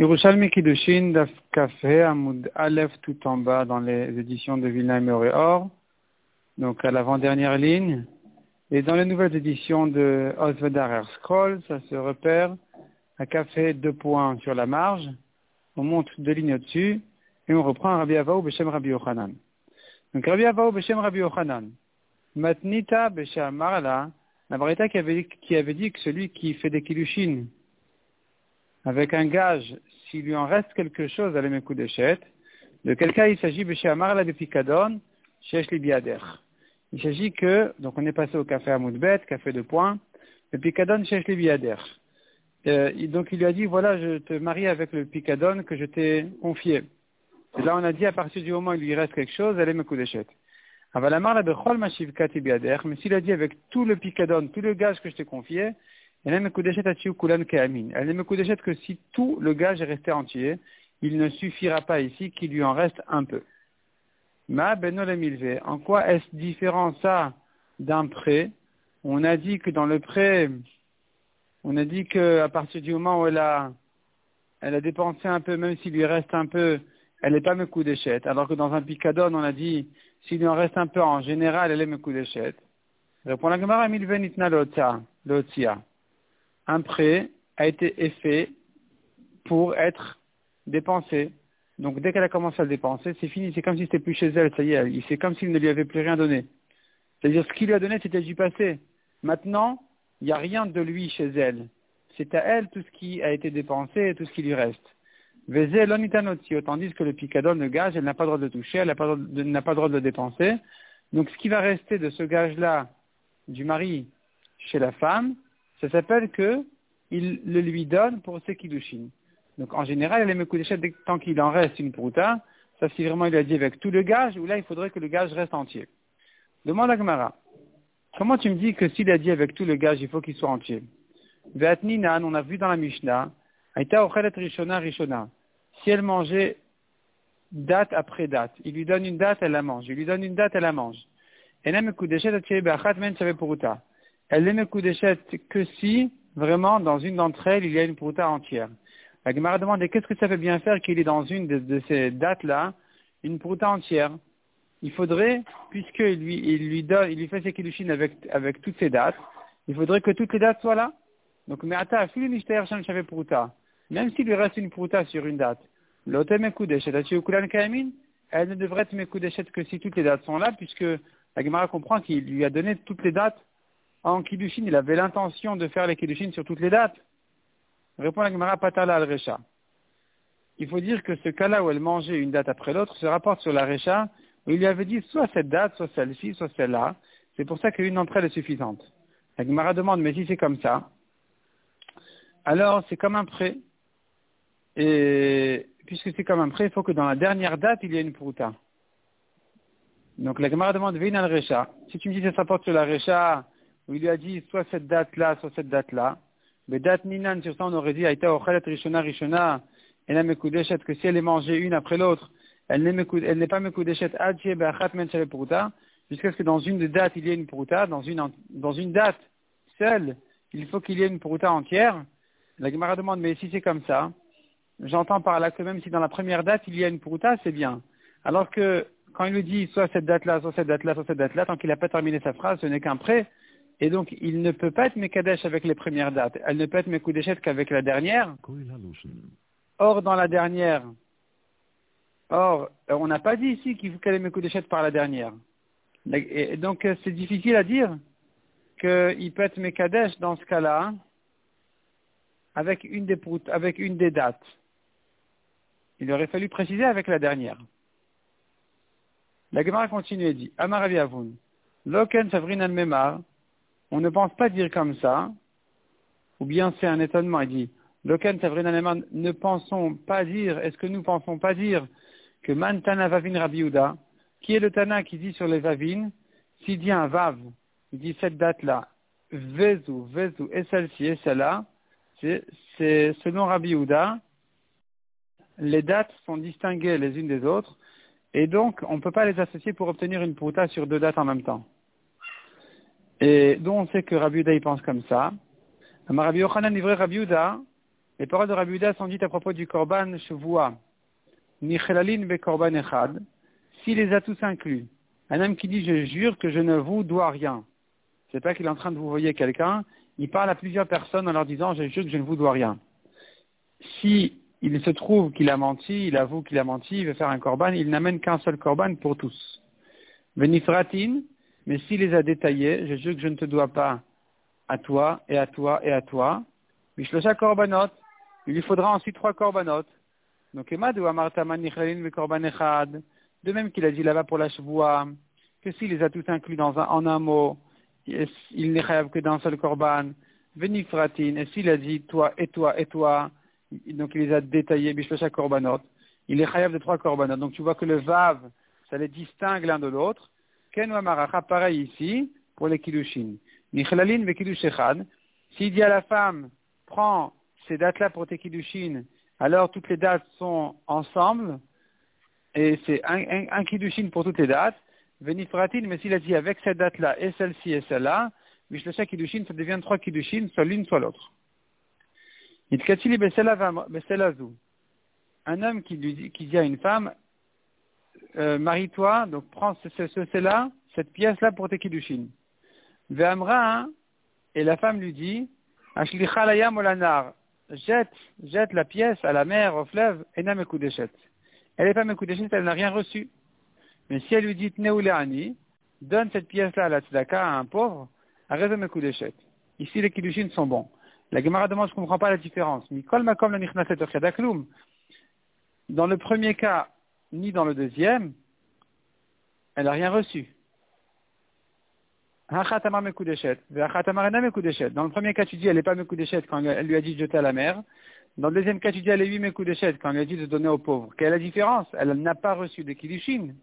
Yerushalmi Kiddushin, Daf Café, Amoud Aleph, tout en bas dans les éditions de Vilna et Or, donc à l'avant-dernière ligne. Et dans les nouvelles éditions de Osvedarer Scroll, ça se repère. À café deux points sur la marge, on monte deux lignes au-dessus, et on reprend Rabbi Avaou Beshem Rabbi Yochanan. Donc Rabbi Avaou Beshem Rabbi Yochanan, Matnita Beshem Marla, la Barita qui avait, qui avait dit que celui qui fait des kilushin avec un gage, s'il lui en reste quelque chose à l'émekou d'échette, de quel cas il s'agit chez Amarla de Picadon, chez Biader. Il s'agit que, donc on est passé au café à Moudbet, café de poing, le Picadon chez Biader. Euh, donc il lui a dit, voilà, je te marie avec le Picadon que je t'ai confié. Et là on a dit, à partir du moment où il lui reste quelque chose, elle est Mekou d'échette. Mais s'il a dit avec tout le Picadon, tout le gage que je t'ai confié, elle ne que si tout le gage est resté entier, il ne suffira pas ici qu'il lui en reste un peu. Ma En quoi est-ce différent ça d'un prêt? On a dit que dans le prêt, on a dit qu'à partir du moment où elle a, elle a dépensé un peu, même s'il lui reste un peu, elle n'est pas me coup d'échette. Alors que dans un picadon, on a dit, s'il lui en reste un peu, en général, elle est me coup d'échette. Répond la Gemara, milvenitna lotia un prêt a été fait pour être dépensé. Donc dès qu'elle a commencé à le dépenser, c'est fini, c'est comme si c'était plus chez elle, ça y est, c'est comme s'il ne lui avait plus rien donné. C'est-à-dire ce qu'il lui a donné, c'était du passé. Maintenant, il n'y a rien de lui chez elle. C'est à elle tout ce qui a été dépensé et tout ce qui lui reste. Tandis que le picadol, le gage, elle n'a pas le droit de toucher, elle n'a pas, le droit de le dépenser. Donc ce qui va rester de ce gage-là du mari chez la femme, ça s'appelle que il le lui donne pour ses kiddushin. Donc en général, aime d'échec tant qu'il en reste une prouta, ça si vraiment il a dit avec tout le gage, ou là il faudrait que le gage reste entier. Demande à Gemara, comment tu me dis que s'il a dit avec tout le gage, il faut qu'il soit entier? Ve'atninan, on a vu dans la Mishnah, Aïta rishona rishona. Si elle mangeait date après date, il lui donne une date, elle la mange. Il lui donne une date, elle la mange. Enem kudeshet men elle n'est d'échette que si, vraiment, dans une d'entre elles, il y a une prouta entière. La Gemara demande, qu'est-ce que ça fait bien faire qu'il ait dans une de, ces dates-là une prouta entière? Il faudrait, puisqu'il lui, il lui donne, il lui fait ses kiddushin avec, avec toutes ces dates, il faudrait que toutes les dates soient là. Donc, attends, même s'il lui reste une prouta sur une date, elle ne devrait être mekudeshet que si toutes les dates sont là, puisque la Gemara comprend qu'il lui a donné toutes les dates en Kiddushin, il avait l'intention de faire les Kiddushin sur toutes les dates Répond la Gemara Patala al Recha. Il faut dire que ce cas-là où elle mangeait une date après l'autre se rapporte sur la Recha, où il lui avait dit soit cette date, soit celle-ci, soit celle-là. C'est pour ça qu'une d'entre elles est suffisante. La Gemara demande, mais si c'est comme ça, alors c'est comme un prêt. Et puisque c'est comme un prêt, il faut que dans la dernière date, il y ait une prouta. Donc la Gemara demande, Vin al Recha. Si tu me dis que ça rapporte sur la Recha, où il lui a dit soit cette date-là, soit cette date-là. Mais date Ninan, sur ça on aurait dit, Aïta Ochalet Rishona Rishona, n'a Mekudeshet, que si elle est mangée une après l'autre, elle n'est pas Mekudeshet Adje Be'achat Men Pruta, jusqu'à ce que dans une des dates il y ait une Pruta, dans une, dans une date seule, il faut qu'il y ait une Pruta entière. La Gemara demande, mais si c'est comme ça, j'entends par là que même si dans la première date il y a une Pruta, c'est bien. Alors que quand il lui dit soit cette date-là, soit cette date-là, soit cette date-là, tant qu'il n'a pas terminé sa phrase, ce n'est qu'un prêt, et donc, il ne peut pas être Mekadesh avec les premières dates. Elle ne peut être Mekudeshet qu'avec la dernière. Or, dans la dernière, or, on n'a pas dit ici qu'elle est Mekudeshet par la dernière. Et donc, c'est difficile à dire qu'il peut être Mekadesh dans ce cas-là avec une des, avec une des dates. Il aurait fallu préciser avec la dernière. La Gemara continue et dit, Amaravi Avun, Loken Savrin al-Memar, on ne pense pas dire comme ça, ou bien c'est un étonnement, il dit, ne pensons pas dire, est-ce que nous pensons pas dire que Mantana Vavin Rabiuda, qui est le Tana qui dit sur les Vavin, s'il dit un Vav, il dit cette date-là, Vezu, Vezu, et celle-ci, et celle-là, c'est selon Rabbi les dates sont distinguées les unes des autres, et donc on ne peut pas les associer pour obtenir une prouta sur deux dates en même temps. Et donc on sait que Rabbi il pense comme ça. Rabbi Yochanan, livré Rabbi Les paroles de Rabbi sont dites à propos du korban chevoua. Nichelalin be echad. S'il les a tous inclus. Un homme qui dit je jure que je ne vous dois rien. C'est pas qu'il est en train de vous voyer quelqu'un. Il parle à plusieurs personnes en leur disant je jure que je ne vous dois rien. Si il se trouve qu'il a menti, il avoue qu'il a menti, il veut faire un korban, il n'amène qu'un seul korban pour tous. Venifratin, mais s'il les a détaillés, je jure que je ne te dois pas à toi et à toi et à toi. Korbanot, il lui faudra ensuite trois korbanot. Donc, Emad ou Amartaman korban echad, de même qu'il a dit là-bas pour la chevoua, que s'il les a tous inclus en un mot, il n'est chayav que d'un seul korban, venifratin, et s'il a dit toi et toi et toi, donc il les a détaillés, bishlocha korbanot, il est chayav de trois korbanot. Donc tu vois que le vav, ça les distingue l'un de l'autre. Ken maracha, pareil ici, pour les kiddushin. Nichlalin ve S'il dit à la femme, prends ces dates-là pour tes kiddushin, alors toutes les dates sont ensemble, et c'est un, un, kiddushin pour toutes les dates. Venifratin, mais s'il a dit avec cette date-là et celle-ci et celle-là, Mishlosha Kiddushin, ça devient trois Kiddushin, soit l'une, soit l'autre. Un homme qui, dit, qui dit à une femme, euh, marie-toi, donc prends ce, ce, cette pièce-là pour tes Kiddushin. Ve'amra, et la femme lui dit, jette, jette la pièce à la mer, au fleuve, et n'a Elle n'est pas mekudeshet, elle n'a rien reçu. Mais si elle lui dit Tneuleani, donne cette pièce-là à la tzedaka, à un pauvre, à raison de Ici, les kiddushin sont bons. La Gemara demande, je ne comprends pas la différence. Dans le premier cas, ni dans le deuxième, elle n'a rien reçu. Dans le premier cas, tu dis, elle n'est pas mekudeshet quand elle lui a dit de jeter à la mer. Dans le deuxième cas, tu dis, elle est huit mekudeshet quand elle lui a dit de donner aux pauvres. Quelle est la différence? Elle n'a pas reçu de kiddushin.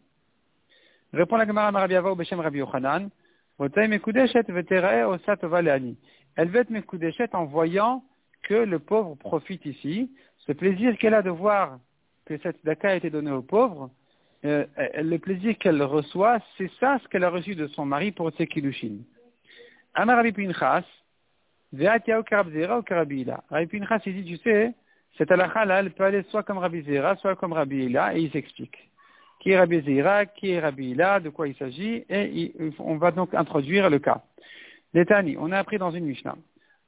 Répond la Gemara Marabiava au Beshem Rabbi Yochanan. Elle veut être Mekudeshet en voyant que le pauvre profite ici. Ce plaisir qu'elle a de voir que cette daka a été donnée au pauvre, euh, le plaisir qu'elle reçoit, c'est ça ce qu'elle a reçu de son mari pour ses kiddushin. Amar Rabbi Pinchas, Ve'atia ou Karabzera ou Karabila. Rabbi Pinchas, il dit, tu sais, cette halakha là, elle peut aller soit comme Rabbi Zera, soit comme Rabbi Ila, et il s'explique qui est Rabbi Zira, qui est Rabbi Ila, de quoi il s'agit, et on va donc introduire le cas. Netani, on a appris dans une Mishnah.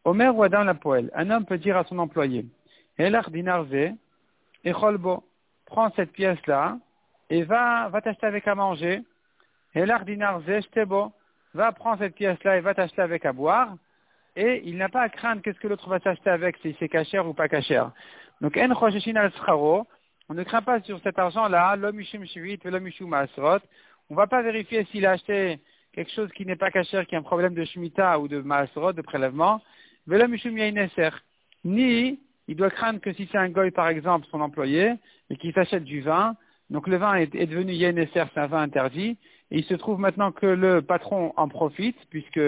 Omer ou Adam la poêle, un homme peut dire à son employé, Elach dinarze, et cholbo, prends cette pièce-là, et va, va t'acheter avec à manger, Elach dinarze, shtebo, va prendre cette pièce-là et va t'acheter avec à boire, et il n'a pas à craindre qu'est-ce que l'autre va s'acheter avec, si c'est cachère ou pas cachère. Donc, en al on ne craint pas sur cet argent-là, l'homme shivit et l'homme maasrot. On ne va pas vérifier s'il a acheté quelque chose qui n'est pas caché, qui a un problème de shmita ou de maasrot, de prélèvement. Ni, il doit craindre que si c'est un goy, par exemple, son employé, et qu'il s'achète du vin, donc le vin est, devenu yeneser, c'est un vin interdit, et il se trouve maintenant que le patron en profite, puisque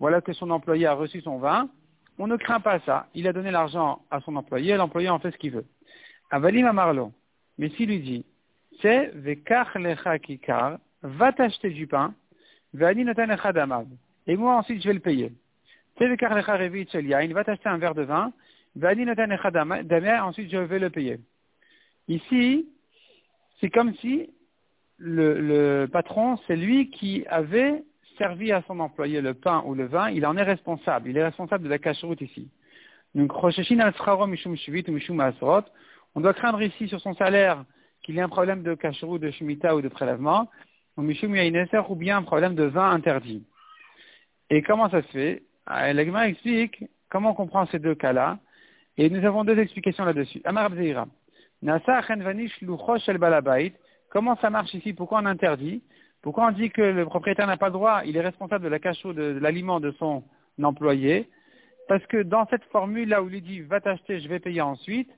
voilà que son employé a reçu son vin, on ne craint pas ça. Il a donné l'argent à son employé, l'employé en fait ce qu'il veut. Avalim Amarlo. Mais s'il lui dit, c'est vekach lecha kikar, va t'acheter du pain, ve'ani natan. Et moi ensuite je vais le payer. C'est vekach lecha revit va t'acheter un verre de vin, ensuite je vais le payer. Ici, c'est comme si le, patron, c'est lui qui avait servi à son employé le pain ou le vin, il en est responsable. Il est responsable de la cache-route ici. Donc, on doit craindre ici sur son salaire qu'il y ait un problème de cacherou, de shemitah ou de prélèvement, ou ou bien un problème de vin interdit. Et comment ça se fait? Ah, L'agma explique comment on comprend ces deux cas-là, et nous avons deux explications là-dessus. Amar Comment ça marche ici? Pourquoi on interdit? Pourquoi on dit que le propriétaire n'a pas le droit? Il est responsable de la cachou de, l'aliment de son employé. Parce que dans cette formule là où il dit va t'acheter, je vais payer ensuite,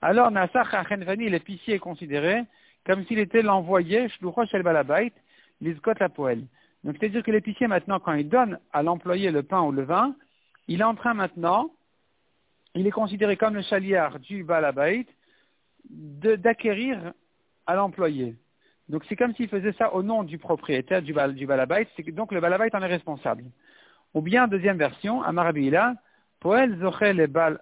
alors Nasach Achenvani, l'épicier est considéré comme s'il était l'envoyé, Shluchosh El Balabait, l'Izkot la poêle. Donc c'est-à-dire que l'épicier maintenant, quand il donne à l'employé le pain ou le vin, il est en train maintenant, il est considéré comme le chaliard du Balabait, d'acquérir à l'employé. Donc c'est comme s'il faisait ça au nom du propriétaire du, bal, balabait, donc le balabait en est responsable. Ou bien, deuxième version, Amarabila, Poel Zochel Bal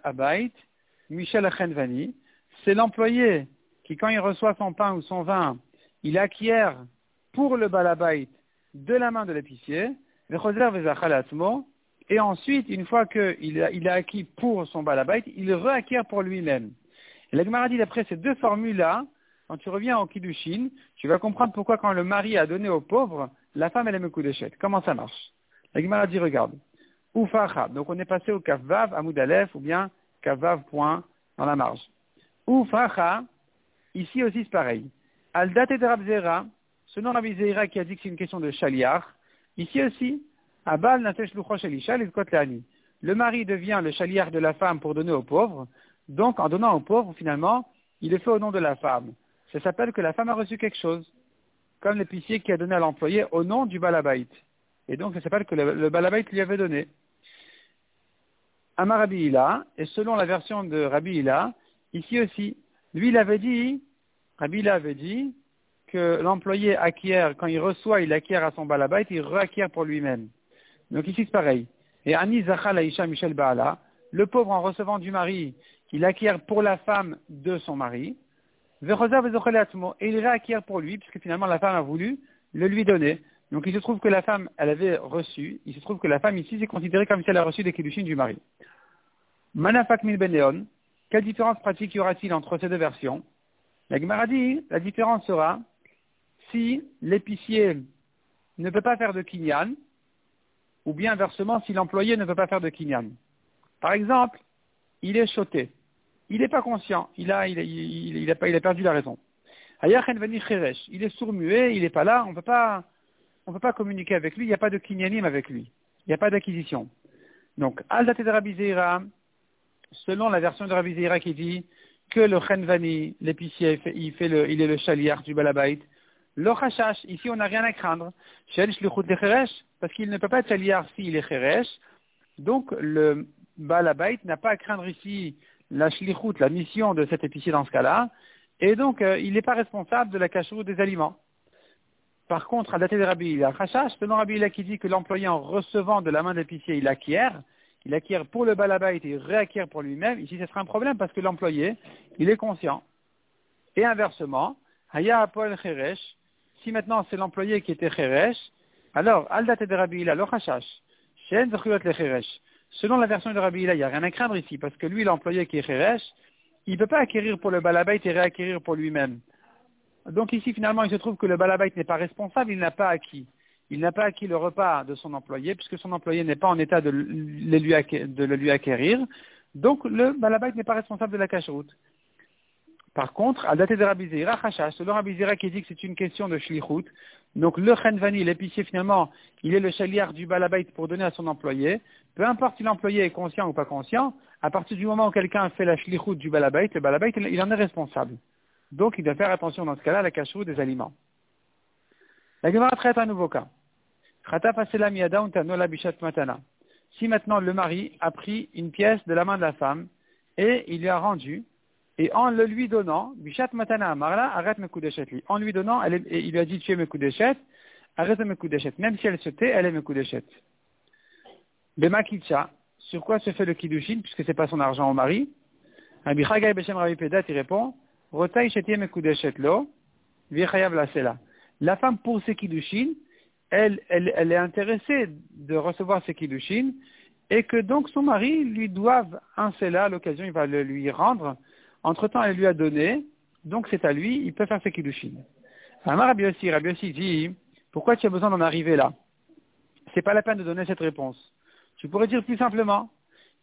Michel Chenvani, c'est l'employé qui, quand il reçoit son pain ou son vin, il acquiert pour le balabait de la main de l'épicier, et ensuite, une fois qu'il a, acquis pour son balabait, il reacquiert pour lui-même. Et la dit, d'après ces deux formules-là, quand tu reviens au Kiddushin, tu vas comprendre pourquoi quand le mari a donné aux pauvres, la femme, elle aime le coup d'échec. Comment ça marche? La Gemara dit, regarde. Oufacha. Donc on est passé au Kafvav, Amoud Aleph, ou bien Kafvav, point, dans la marge. Oufacha, ici aussi c'est pareil. Aldat et Rabzera, selon Rabbi Zeira qui a dit que c'est une question de chaliar, ici aussi, Le mari devient le chaliar de la femme pour donner aux pauvres. Donc, en donnant aux pauvres, finalement, il est fait au nom de la femme. Ça s'appelle que la femme a reçu quelque chose, comme l'épicier qui a donné à l'employé au nom du balabait. Et donc, ça s'appelle que le, balabait lui avait donné. Amar Rabbi Ila, et selon la version de Rabbi Ila, ici aussi, lui, il avait dit, Rabbi avait dit que l'employé acquiert, quand il reçoit, il acquiert à son balabait, il reacquiert pour lui-même. Donc ici, c'est pareil. Et Ani Zachal Aisha Michel Baala, le pauvre en recevant du mari, il acquiert pour la femme de son mari, et il réacquiert pour lui, puisque finalement la femme a voulu le lui donner. Donc il se trouve que la femme, elle avait reçu, il se trouve que la femme ici, c'est considéré comme si elle a reçu des kiddushin du mari. Manafak mil beneon, quelle différence pratique y aura-t-il entre ces deux versions? La Gemara dit, la différence sera si l'épicier ne peut pas faire de kinyan, ou bien inversement si l'employé ne peut pas faire de kinyan. Par exemple, il est choté il n'est pas conscient, il a, il, il, il, a pas, il a perdu la raison. Il est sourd-muet, il n'est pas là, on ne peut pas, communiquer avec lui, il n'y a pas de kinyanim avec lui, il n'y a pas d'acquisition. Donc, al de selon la version de Rabbi qui dit que le Chenvani, l'épicier, il, fait le, il est le chaliar du balabait, le chachash, ici on n'a rien à craindre. Parce qu'il ne peut pas être chaliar s'il est cheresh. Donc le balabait n'a pas à craindre ici la shlichut, la mission de cet épicier dans ce cas-là, et donc euh, il n'est pas responsable de la cachou des aliments. Par contre, à dater de Rabbi Ila, selon Rabbi Ila qui dit que l'employé en recevant de la main de l'épicier, il acquiert, il acquiert pour le balabait et il réacquiert pour lui-même, ici ce sera un problème parce que l'employé, il est conscient. Et inversement, Haya Apol Cheresh, si maintenant c'est l'employé qui était Cheresh, alors, al date de Rabbi Ila, lo Chachash, Shen le Cheresh, Selon la version de Rabbi il n'y a rien à craindre ici, parce que lui, l'employé qui est Kheresh, il ne peut pas acquérir pour le balabait et réacquérir pour lui-même. Donc ici, finalement, il se trouve que le balabait n'est pas responsable, il n'a pas acquis. Il n'a pas acquis le repas de son employé, puisque son employé n'est pas en état de le lui, acquérir. Donc le balabait n'est pas responsable de la cacheroute. Par contre, à date de Rabbi Zira, selon Rabbi Zira qui dit que c'est une question de shlichut, donc le chenvani, l'épicier finalement, il est le chaliar du balabait pour donner à son employé, peu importe si l'employé est conscient ou pas conscient, à partir du moment où quelqu'un fait la shlichut du balabait, le balabait, il en est responsable. Donc il doit faire attention dans ce cas-là à la cacheroute des aliments. La Gemara traite un nouveau cas. Si maintenant le mari a pris une pièce de la main de la femme et il lui a rendu, et en le lui donnant, Bishat Matana Amarla, arrête mes coups d'échette. En lui donnant, il lui a dit tu es mes coups d'échette, arrête mes coups d'échette. Même si elle se tait, elle est mes coups d'échette. Bema Kitcha, sur quoi se fait le Kiddushin, puisque c'est pas son argent au mari? Rabbi Chagai Beshem Rabbi Pedat, il répond, Rotaï Shetie mes coups d'échette lo, Vichayav la Sela. La femme pour ses Kiddushin, elle, est intéressée de recevoir ses Kiddushin, et que donc son mari lui doive un Sela, à l'occasion il va le lui rendre, entre-temps, elle lui a donné, donc c'est à lui, il peut faire ses kiddushin. Amar Rabbi Yossi, Rabbi dit, pourquoi tu as besoin d'en arriver là? C'est pas la peine de donner cette réponse. Tu pourrais dire plus simplement,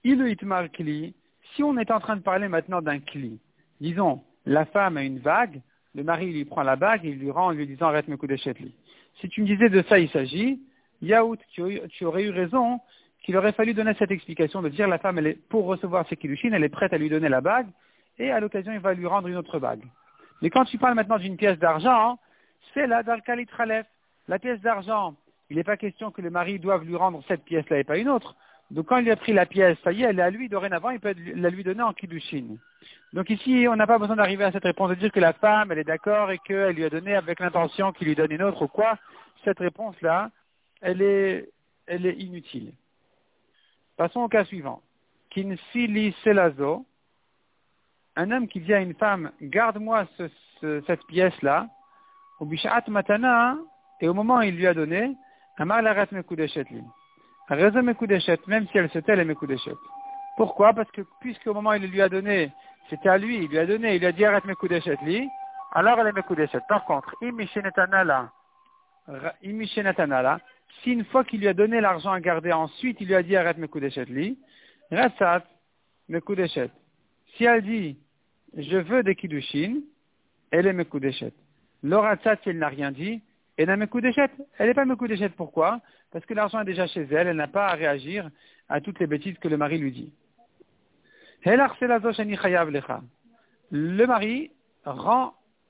il itmar kli, si on est en train de parler maintenant d'un kli, disons, la femme a une vague, le mari lui prend la bague et il lui rend en lui disant arrête mes coups d'échetli. Si tu me disais de ça il s'agit, Yaout, tu, aurais eu raison qu'il aurait fallu donner cette explication de dire la femme, pour recevoir ses kiddushin, elle est prête à lui donner la bague, et à l'occasion, il va lui rendre une autre bague. Mais quand tu parles maintenant d'une pièce d'argent, c'est la d'Alkalit La pièce d'argent, il n'est pas question que le mari doive lui rendre cette pièce-là et pas une autre. Donc quand il a pris la pièce, ça y est, elle est à lui, dorénavant, il peut la lui donner en kiddushin. Donc ici, on n'a pas besoin d'arriver à cette réponse de dire que la femme, elle est d'accord et qu'elle lui a donné avec l'intention qu'il lui donne une autre ou quoi. Cette réponse-là, elle est, elle est inutile. Passons au cas suivant. Kinfili selazo, un homme qui dit à une femme, garde-moi cette pièce-là, au bishat matana, et au moment où il lui a donné, amar larat mekudeshet li. Raison mekudeshet, même si elle se tait, elle est mekudeshet. Pourquoi? Parce que puisque au moment où il lui a donné, c'était à lui, il lui a donné, il lui a dit arrête mekudeshet li, alors elle est mekudeshet. Par contre, imishenetanala, si une fois qu'il lui a donné l'argent à garder, ensuite il lui a dit arrête mekudeshet li, rassat mekudeshet. Si elle dit je veux des kiddushin, elle est mekudeshet. L'oratsat, si elle n'a rien dit, elle n'a mekudeshet. Elle n'est pas mekudeshet. Pourquoi? Parce que l'argent est déjà chez elle, elle n'a pas à réagir à toutes les bêtises que le mari lui dit. Le mari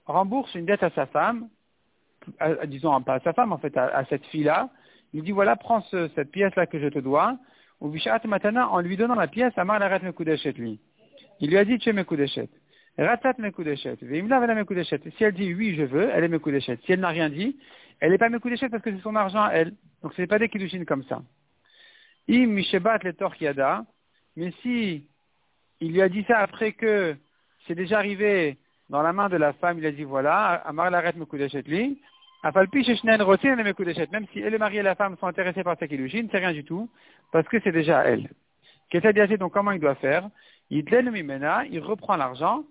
rembourse une dette à sa femme, disons pas à sa femme, en fait, à, cette fille-là. Il dit voilà, prends cette pièce-là que je te dois. Ou matana, en lui donnant la pièce, Amar la mekudeshet lui. Il lui a dit tu es mekudeshet. Ratat mekudeshet. Si elle dit oui, je veux, elle est mekudeshet. Si elle n'a rien dit, elle n'est pas mekudeshet parce que c'est son argent elle. Donc ce n'est pas des kiddushin comme ça. Im mishebat le torchiada. Mais si il lui a dit ça après que c'est déjà arrivé dans la main de la femme, il a dit voilà, amar laret mekudeshet li. Même si le mari et la femme sont intéressés par sa kiddushin, c'est rien du tout, parce que c'est déjà elle. Qu'est-ce donc comment il doit faire? Il reprend l'argent,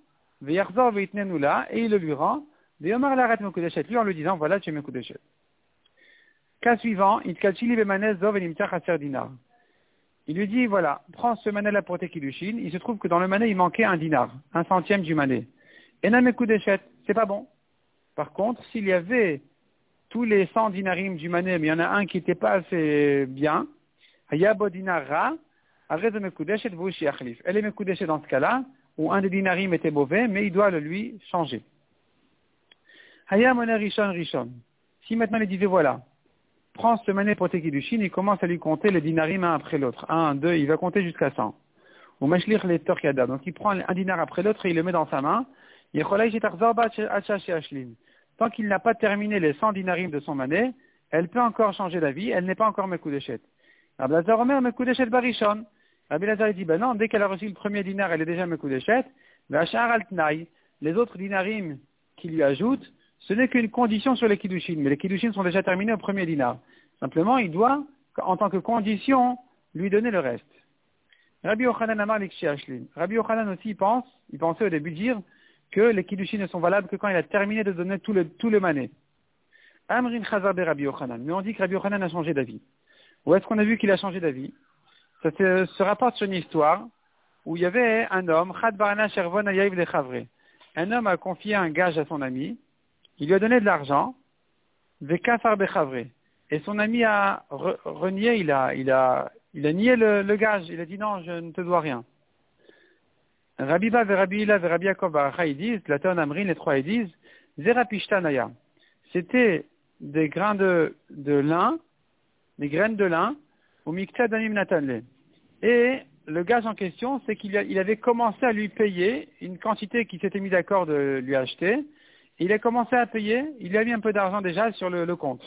et il le lui rend, lui en lui disant, voilà, tu es Mekudeshet. Cas suivant, il lui dit, voilà, prends ce manet là pour tes kiddushin. Il se trouve que dans le manet, il manquait un dinar, un centième du manet. Et n'a c'est pas bon. Par contre, s'il y avait tous les 100 dinarim du manet, mais il y en a un qui n'était pas assez bien, Hayabo dinara, elle est Mekudeshet dans ce cas-là, où un des dinarim était mauvais, mais il doit le lui changer. Hayam Rishon Rishon. Si maintenant il disait voilà, prends ce manet pour tes kiddushin, il commence à lui compter les dinarim un après l'autre. Un, deux, il va compter jusqu'à 100. Ou mashlir les torkada. Donc il prend un dinar après l'autre et il le met dans sa main. Tant qu'il n'a pas terminé les 100 dinarim de son manet, elle peut encore changer d'avis, elle n'est pas encore mekudeshet. Ablazar Omer mekudeshet. Rabbi Lazar dit, ben non, dès qu'elle a reçu le premier dinar, elle est déjà Mekudeshet. Les autres dinarim qui lui ajoutent, ce n'est qu'une condition sur les kiddushin. Mais les kiddushin sont déjà terminés au premier dinar. Simplement, il doit, en tant que condition, lui donner le reste. Rabbi Yochanan Amar Rabbi Yochanan aussi pense, il pensait au début dire que les kiddushin ne sont valables que quand il a terminé de donner tout le, tout mané. Amrin Chazar Rabbi Yochanan. Mais on dit que Rabbi Yochanan a changé d'avis. Où est-ce qu'on a vu qu'il a changé d'avis? Ça se, rapporte sur une histoire où il y avait un homme, un homme a confié un gage à son ami, il lui a donné de l'argent, et son ami a renié, il a, il a, il a nié le, gage, il a dit non, je ne te dois rien. Rabiba, Rabbi Ila, Rabbi Yaakov, ils disent, Amrin, les trois, ils disent, Zerapishtanaya. C'était des grains de, de lin, des graines de lin, et le gage en question, c'est qu'il avait commencé à lui payer une quantité qu'il s'était mis d'accord de lui acheter. Il a commencé à payer, il lui a mis un peu d'argent déjà sur le, compte.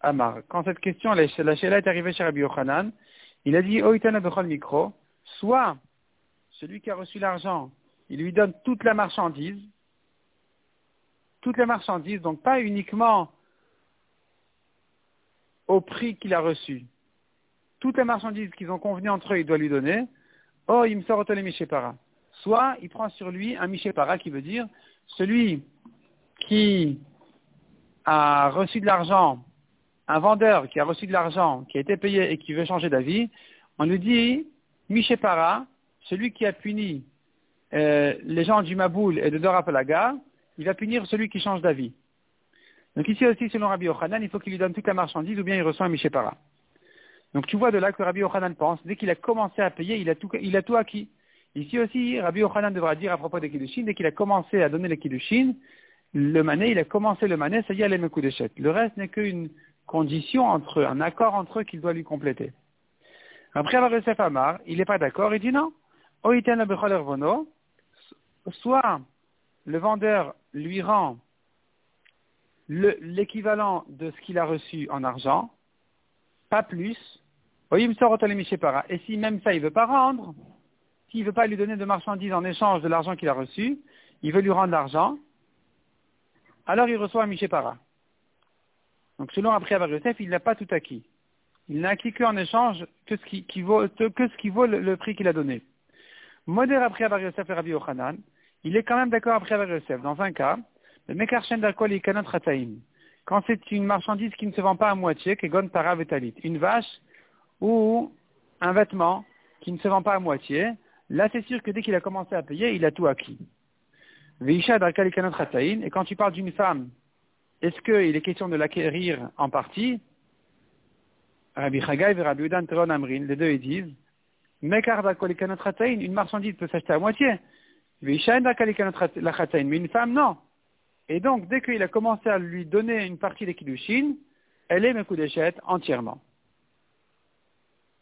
Amar. Quand cette question, la est arrivée chez Rabbi Yochanan, il a dit, micro, soit celui qui a reçu l'argent, il lui donne toute la marchandise, toute la marchandise, donc pas uniquement au prix qu'il a reçu. Toutes les marchandises qu'ils ont convenu entre eux, il doit lui donner. Oh, il me sort les Michépara. Soit il prend sur lui un Michépara qui veut dire celui qui a reçu de l'argent, un vendeur qui a reçu de l'argent, qui a été payé et qui veut changer d'avis, on lui dit Michépara, celui qui a puni euh, les gens du Maboul et de Dorapalaga, il va punir celui qui change d'avis. Donc ici aussi, selon Rabbi Yochanan, il faut qu'il lui donne toute la marchandise ou bien il reçoit un Michépara. Donc tu vois de là que Rabbi Yochanan pense, dès qu'il a commencé à payer, il a tout, il a tout acquis. Ici aussi, Rabbi Yochanan devra dire à propos des Kiddushin, dès qu'il a commencé à donner les Kiddushin, le mané, il a commencé le mané, ça y est, les Mekudeshet. Le reste n'est qu'une condition entre eux, un accord entre eux qu'il doit lui compléter. Après avoir Yosef Amar, il n'est pas d'accord, il dit non. Soit le vendeur lui rend l'équivalent de ce qu'il a reçu en argent, pas plus. Et si même ça, il ne veut pas rendre, s'il ne veut pas lui donner de marchandises en échange de l'argent qu'il a reçu, il veut lui rendre l'argent, alors il reçoit un Mishépara. Donc selon après Abar Yosef, il n'a pas tout acquis. Il n'a acquis qu'en échange que ce qui, vaut, que ce qui vaut le, prix qu'il a donné. Modère après Abar Yosef et Rabbi Yochanan, il est quand même d'accord après Abar Yosef. Dans un cas, le Mekarchen d'alcool et Quand c'est une marchandise qui ne se vend pas à moitié, Kegon Para Vetalit, une vache ou un vêtement qui ne se vend pas à moitié, là c'est sûr que dès qu'il a commencé à payer, il a tout acquis. Et quand tu parles d'une femme est-ce qu'il est question de l'acquérir en partie? Rabbi Chagai et Rabbi Udan Teron Amrin, les deux ils disent une marchandise peut s'acheter à moitié. Mais une femme, non. Et donc, dès qu'il a commencé à lui donner une partie des kiddushin, elle est Mekudeshet entièrement.